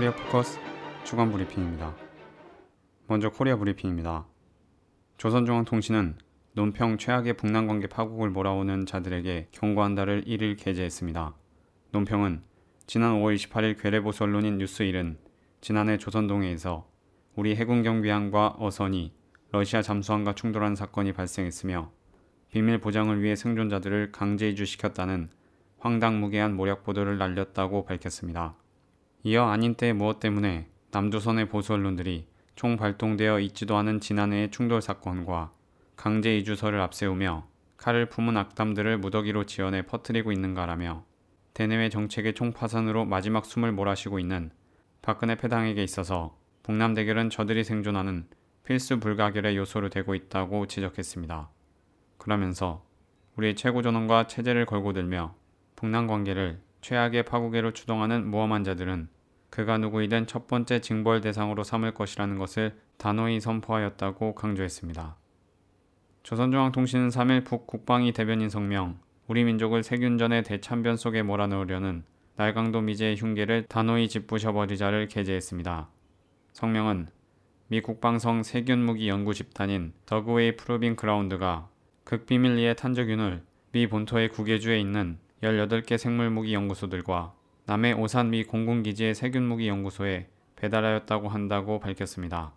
코리아 포커스 주간 브리핑입니다. 먼저 코리아 브리핑입니다. 조선중앙통신은 논평 최악의 북남 관계 파국을 몰아오는 자들에게 경고한다를 1일 게재했습니다. 논평은 지난 5월 28일 괴뢰보수 언론인 뉴스1은 지난해 조선동해에서 우리 해군 경비함과 어선이 러시아 잠수함과 충돌한 사건이 발생했으며 비밀 보장을 위해 생존자들을 강제 이주시켰다는 황당무계한 모략 보도를 날렸다고 밝혔습니다. 이어 아닌 때 무엇 때문에 남조선의 보수 언론들이 총 발동되어 있지도 않은 지난해의 충돌 사건과 강제 이주설을 앞세우며 칼을 품은 악담들을 무더기로 지어내 퍼뜨리고 있는가라며 대내외 정책의 총파산으로 마지막 숨을 몰아쉬고 있는 박근혜 패당에게 있어서 북남 대결은 저들이 생존하는 필수 불가결의 요소로 되고 있다고 지적했습니다. 그러면서 우리 최고 전원과 체제를 걸고 들며 북남 관계를 최악의 파국에로 추동하는 모험한 자들은 그가 누구이든 첫 번째 징벌 대상으로 삼을 것이라는 것을 단호히 선포하였다고 강조했습니다. 조선중앙통신은 3일 북 국방위 대변인 성명, 우리 민족을 세균전의 대참변 속에 몰아넣으려는 날강도 미제의 흉계를 단호히 짓부셔버리자를 게재했습니다. 성명은 미 국방성 세균무기 연구 집단인 더그웨이 프로빙 그라운드가 극비밀리의 탄저균을 미 본토의 국외주에 있는 18개 생물무기 연구소들과 남해 오산 미 공군기지의 세균무기 연구소에 배달하였다고 한다고 밝혔습니다.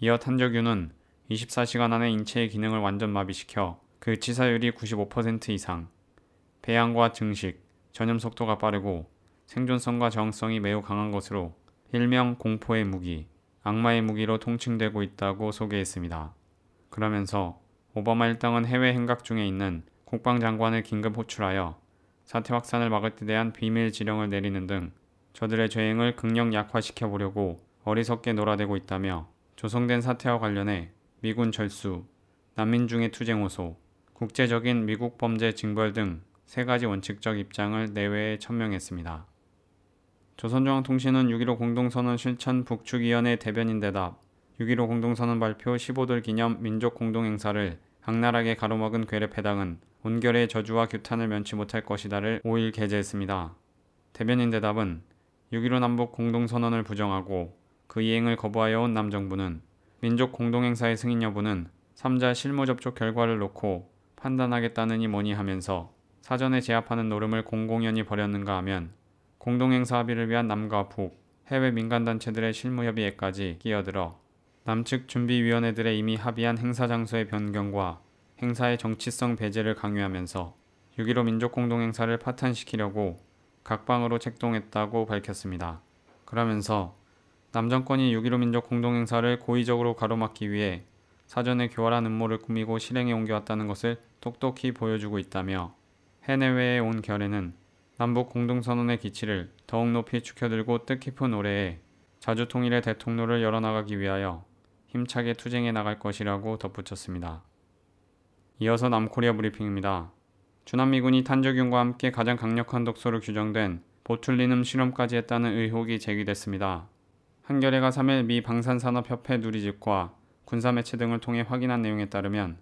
이어 탄저균은 24시간 안에 인체의 기능을 완전 마비시켜 그 치사율이 95% 이상, 배양과 증식, 전염 속도가 빠르고 생존성과 저항성이 매우 강한 것으로 일명 공포의 무기, 악마의 무기로 통칭되고 있다고 소개했습니다. 그러면서 오바마 일당은 해외 행각 중에 있는 국방 장관을 긴급 호출하여 사태 확산을 막을 데 대한 비밀 지령을 내리는 등 저들의 죄행을 극력 약화시켜 보려고 어리석게 놀아대고 있다며 조성된 사태와 관련해 미군 철수, 난민 중의 투쟁 호소, 국제적인 미국 범죄 징벌 등 세 가지 원칙적 입장을 내외에 천명했습니다. 조선중앙통신은 6.15 공동선언 실천 북측위원회 대변인 대답 6.15 공동선언 발표 15돌 기념 민족 공동행사를 악랄하게 가로막은 괴뢰패당은 온결의 저주와 규탄을 면치 못할 것이다를 5일 게재했습니다. 대변인 대답은 6.15 남북 공동선언을 부정하고 그 이행을 거부하여 온 남정부는 민족 공동행사의 승인 여부는 3자 실무 접촉 결과를 놓고 판단하겠다느니 뭐니 하면서 사전에 제압하는 노름을 공공연히 벌였는가 하면 공동행사 합의를 위한 남과 북, 해외 민간단체들의 실무협의회까지 끼어들어 남측 준비위원회들의 이미 합의한 행사 장소의 변경과 행사의 정치성 배제를 강요하면서 6.15 민족공동행사를 파탄시키려고 각방으로 책동했다고 밝혔습니다. 그러면서 남정권이 6.15 민족공동행사를 고의적으로 가로막기 위해 사전에 교활한 음모를 꾸미고 실행에 옮겨왔다는 것을 똑똑히 보여주고 있다며 해내외에 온 결에는 남북 공동선언의 기치를 더욱 높이 축혀들고 뜻깊은 올해에 자주통일의 대통로를 열어나가기 위하여 힘차게 투쟁해 나갈 것이라고 덧붙였습니다. 이어서 남코리아 브리핑입니다. 주남미군이 탄저균과 함께 가장 강력한 독소로 규정된 보툴리눔 실험까지 했다는 의혹이 제기됐습니다. 한겨레가 3일 미 방산산업협회 누리집과 군사매체 등을 통해 확인한 내용에 따르면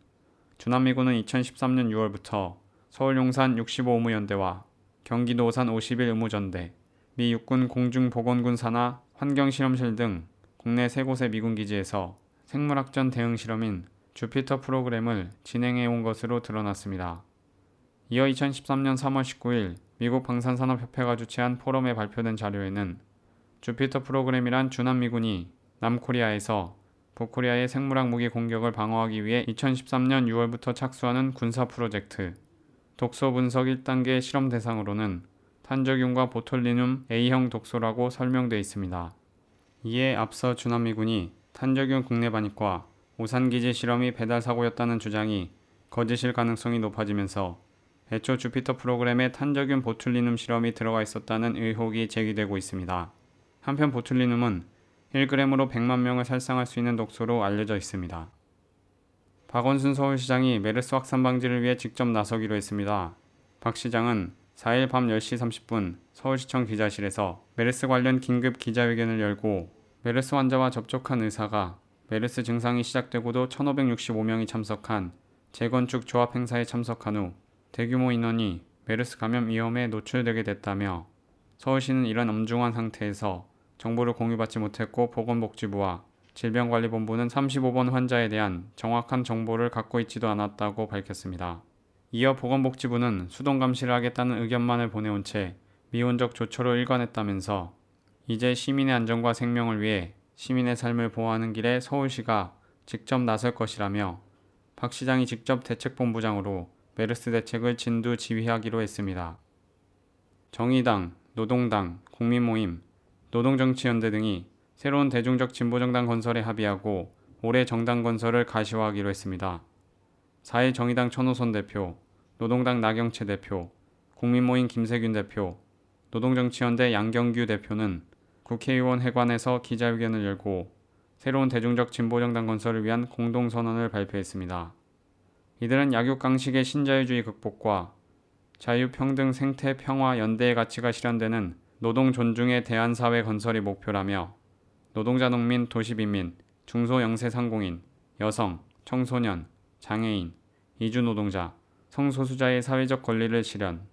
주남미군은 2013년 6월부터 서울 용산 65의무연대와 경기도 오산 51 의무전대, 미 육군 공중보건군 산하 환경실험실 등 국내 세 곳의 미군 기지에서 생물학전 대응 실험인 주피터 프로그램을 진행해 온 것으로 드러났습니다. 이어 2013년 3월 19일 미국 방산산업협회가 주최한 포럼에 발표된 자료에는 주피터 프로그램이란 주남미군이 남코리아에서 북코리아의 생물학 무기 공격을 방어하기 위해 2013년 6월부터 착수하는 군사 프로젝트, 독소 분석 1단계 실험 대상으로는 탄저균과 보툴리눔 A형 독소라고 설명되어 있습니다. 이에 앞서 주남미군이 탄저균 국내 반입과 오산기지 실험이 배달 사고였다는 주장이 거짓일 가능성이 높아지면서 애초 주피터 프로그램에 탄저균 보툴리눔 실험이 들어가 있었다는 의혹이 제기되고 있습니다. 한편 보툴리눔은 1g으로 100만 명을 살상할 수 있는 독소로 알려져 있습니다. 박원순 서울시장이 메르스 확산 방지를 위해 직접 나서기로 했습니다. 박 시장은 4일 밤 10시 30분 서울시청 기자실에서 메르스 관련 긴급 기자회견을 열고 메르스 환자와 접촉한 의사가 메르스 증상이 시작되고도 1565명이 참석한 재건축 조합 행사에 참석한 후 대규모 인원이 메르스 감염 위험에 노출되게 됐다며 서울시는 이런 엄중한 상태에서 정보를 공유받지 못했고 보건복지부와 질병관리본부는 35번 환자에 대한 정확한 정보를 갖고 있지도 않았다고 밝혔습니다. 이어 보건복지부는 수동 감시를 하겠다는 의견만을 보내온 채 미온적 조처로 일관했다면서 이제 시민의 안전과 생명을 위해 시민의 삶을 보호하는 길에 서울시가 직접 나설 것이라며 박 시장이 직접 대책본부장으로 메르스 대책을 진두 지휘하기로 했습니다. 정의당, 노동당, 국민모임, 노동정치연대 등이 새로운 대중적 진보정당 건설에 합의하고 올해 정당 건설을 가시화하기로 했습니다. 4일 정의당 천호선 대표, 노동당 나경채 대표, 국민모임 김세균 대표, 노동정치연대 양경규 대표는 국회의원 회관에서 기자회견을 열고 새로운 대중적 진보정당 건설을 위한 공동선언을 발표했습니다. 이들은 약육강식의 신자유주의 극복과 자유평등 생태 평화 연대의 가치가 실현되는 노동 존중의 대한 사회 건설이 목표라며 노동자 농민 도시빈민 중소영세상공인 여성 청소년 장애인 이주노동자 성소수자의 사회적 권리를 실현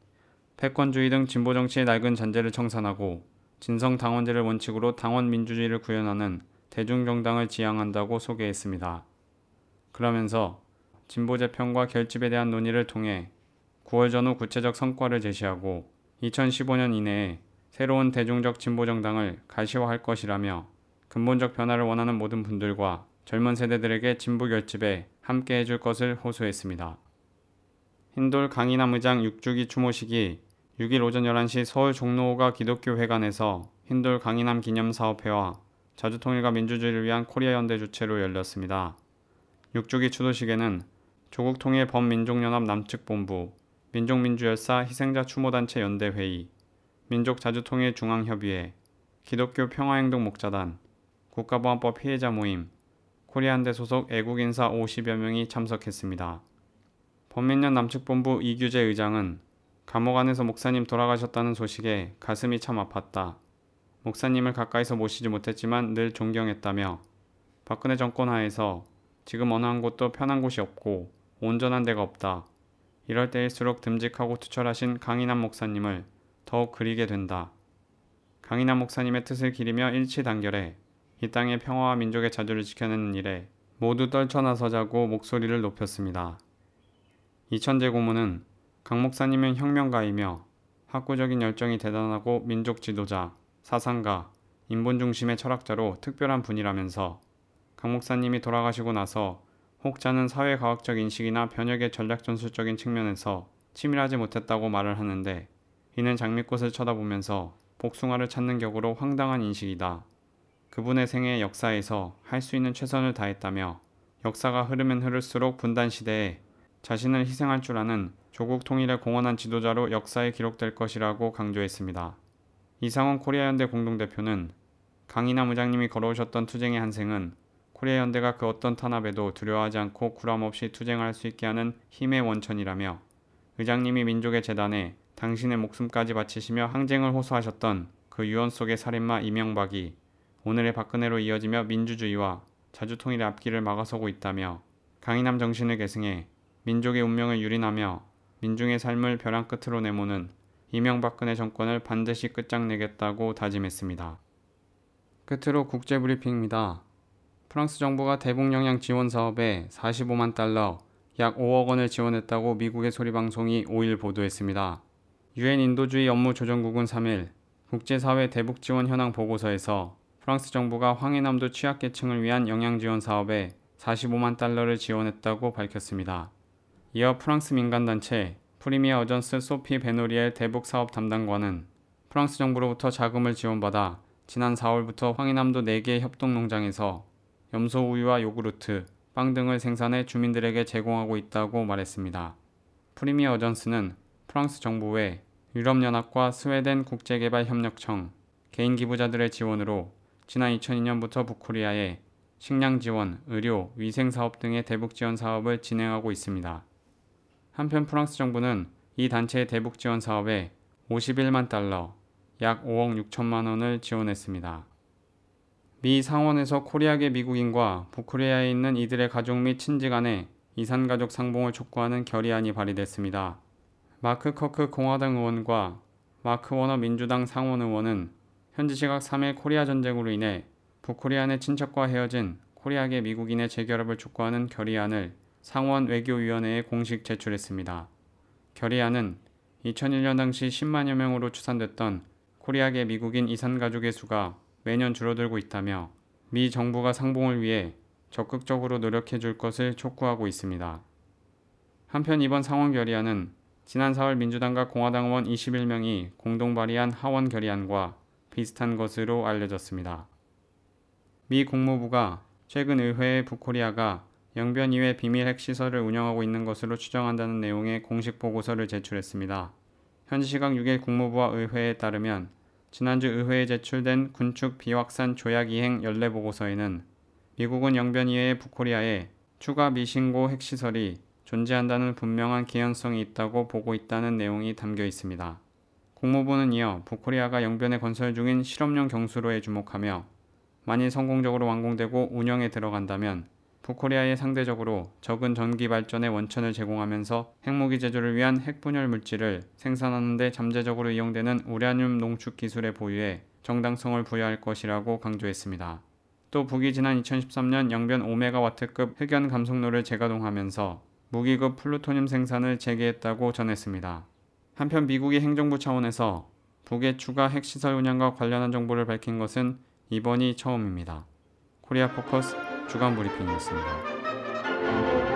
패권주의 등 진보 정치의 낡은 잔재를 청산하고 진성 당원제를 원칙으로 당원 민주주의를 구현하는 대중정당을 지향한다고 소개했습니다. 그러면서 진보 재편과 결집에 대한 논의를 통해 9월 전후 구체적 성과를 제시하고 2015년 이내에 새로운 대중적 진보 정당을 가시화할 것이라며 근본적 변화를 원하는 모든 분들과 젊은 세대들에게 진보 결집에 함께 해줄 것을 호소했습니다. 흰돌 강인함 의장 6주기 추모식이 6일 오전 11시 서울 종로가 기독교 회관에서 흰돌 강인함 기념사업회와 자주통일과 민주주의를 위한 코리아 연대 주최로 열렸습니다. 6주기 추도식에는 조국통일 범민족연합 남측본부, 민족민주열사 희생자 추모단체 연대회의, 민족자주통일 중앙협의회, 기독교 평화행동 목자단, 국가보안법 피해자 모임, 코리안대 소속 애국인사 50여 명이 참석했습니다. 범민련 남측본부 이규재 의장은 감옥 안에서 목사님 돌아가셨다는 소식에 가슴이 참 아팠다. 목사님을 가까이서 모시지 못했지만 늘 존경했다며 박근혜 정권 하에서 지금 어느 한 곳도 편한 곳이 없고 온전한 데가 없다. 이럴 때일수록 듬직하고 투철하신 강인한 목사님을 더욱 그리게 된다. 강인한 목사님의 뜻을 기리며 일치단결해 이 땅의 평화와 민족의 자주를 지켜내는 일에 모두 떨쳐나서자고 목소리를 높였습니다. 이천재 고문은 강 목사님은 혁명가이며 학구적인 열정이 대단하고 민족 지도자, 사상가, 인본 중심의 철학자로 특별한 분이라면서 강 목사님이 돌아가시고 나서 혹자는 사회과학적 인식이나 변혁의 전략전술적인 측면에서 치밀하지 못했다고 말을 하는데 이는 장미꽃을 쳐다보면서 복숭아를 찾는 격으로 황당한 인식이다. 그분의 생애 역사에서 할 수 있는 최선을 다했다며 역사가 흐르면 흐를수록 분단 시대에 자신을 희생할 줄 아는 조국 통일에 공헌한 지도자로 역사에 기록될 것이라고 강조했습니다. 이상원 코리아연대 공동대표는 강인남 의장님이 걸어오셨던 투쟁의 한생은 코리아연대가 그 어떤 탄압에도 두려워하지 않고 구람없이 투쟁할 수 있게 하는 힘의 원천이라며 의장님이 민족의 재단에 당신의 목숨까지 바치시며 항쟁을 호소하셨던 그 유언 속의 살인마 이명박이 오늘의 박근혜로 이어지며 민주주의와 자주통일의 앞길을 막아서고 있다며 강인함 정신을 계승해 민족의 운명을 유린하며 민중의 삶을 벼랑 끝으로 내모는 이명박근혜 정권을 반드시 끝장내겠다고 다짐했습니다. 끝으로 국제 브리핑입니다. 프랑스 정부가 대북영양 지원 사업에 45만 달러, 약 5억 원을 지원했다고 미국의 소리 방송이 5일 보도했습니다. 유엔 인도주의 업무 조정국은 3일 국제사회 대북 지원 현황 보고서에서 프랑스 정부가 황해남도 취약계층을 위한 영양 지원 사업에 45만 달러를 지원했다고 밝혔습니다. 이어 프랑스 민간단체 프리미어 어전스 소피 베노리엘 대북 사업 담당관은 프랑스 정부로부터 자금을 지원받아 지난 4월부터 황해남도 4개의 협동 농장에서 염소 우유와 요구르트, 빵 등을 생산해 주민들에게 제공하고 있다고 말했습니다. 프리미어 어전스는 프랑스 정부 외 유럽연합과 스웨덴 국제개발협력청, 개인 기부자들의 지원으로 지난 2002년부터 북코리아에 식량 지원, 의료, 위생 사업 등의 대북 지원 사업을 진행하고 있습니다. 한편 프랑스 정부는 이 단체의 대북 지원 사업에 51만 달러, 약 5억 6천만 원을 지원했습니다. 미 상원에서 코리아계 미국인과 북코리아에 있는 이들의 가족 및 친지 간의 이산가족 상봉을 촉구하는 결의안이 발의됐습니다. 마크 커크 공화당 의원과 마크 워너 민주당 상원 의원은 현지 시각 3일 코리아 전쟁으로 인해 북코리아 내 친척과 헤어진 코리아계 미국인의 재결합을 촉구하는 결의안을 상원 외교위원회에 공식 제출했습니다. 결의안은 2001년 당시 10만여 명으로 추산됐던 코리아계 미국인 이산 가족의 수가 매년 줄어들고 있다며 미 정부가 상봉을 위해 적극적으로 노력해 줄 것을 촉구하고 있습니다. 한편 이번 상원 결의안은 지난 4월 민주당과 공화당 의원 21명이 공동 발의한 하원 결의안과 비슷한 것으로 알려졌습니다. 미 국무부가 최근 의회에 북코리아가 영변 이외 비밀 핵시설을 운영하고 있는 것으로 추정한다는 내용의 공식 보고서를 제출했습니다. 현지 시각 6일 국무부와 의회에 따르면 지난주 의회에 제출된 군축 비확산 조약 이행 연례 보고서에는 미국은 영변 이외의 북코리아에 추가 미신고 핵시설이 존재한다는 분명한 개연성이 있다고 보고 있다는 내용이 담겨 있습니다. 국무부는 이어 북코리아가 영변에 건설 중인 실험용 경수로에 주목하며 만일 성공적으로 완공되고 운영에 들어간다면 북코리아에 상대적으로 적은 전기 발전의 원천을 제공하면서 핵무기 제조를 위한 핵분열 물질을 생산하는 데 잠재적으로 이용되는 우라늄 농축 기술의 보유에 정당성을 부여할 것이라고 강조했습니다. 또 북이 지난 2013년 영변 5메가와트급 흑연 감속로를 재가동하면서 무기급 플루토늄 생산을 재개했다고 전했습니다. 한편 미국의 행정부 차원에서 북의 추가 핵시설 운영과 관련한 정보를 밝힌 것은 이번이 처음입니다. 코리아 포커스 주간 브리핑이었습니다.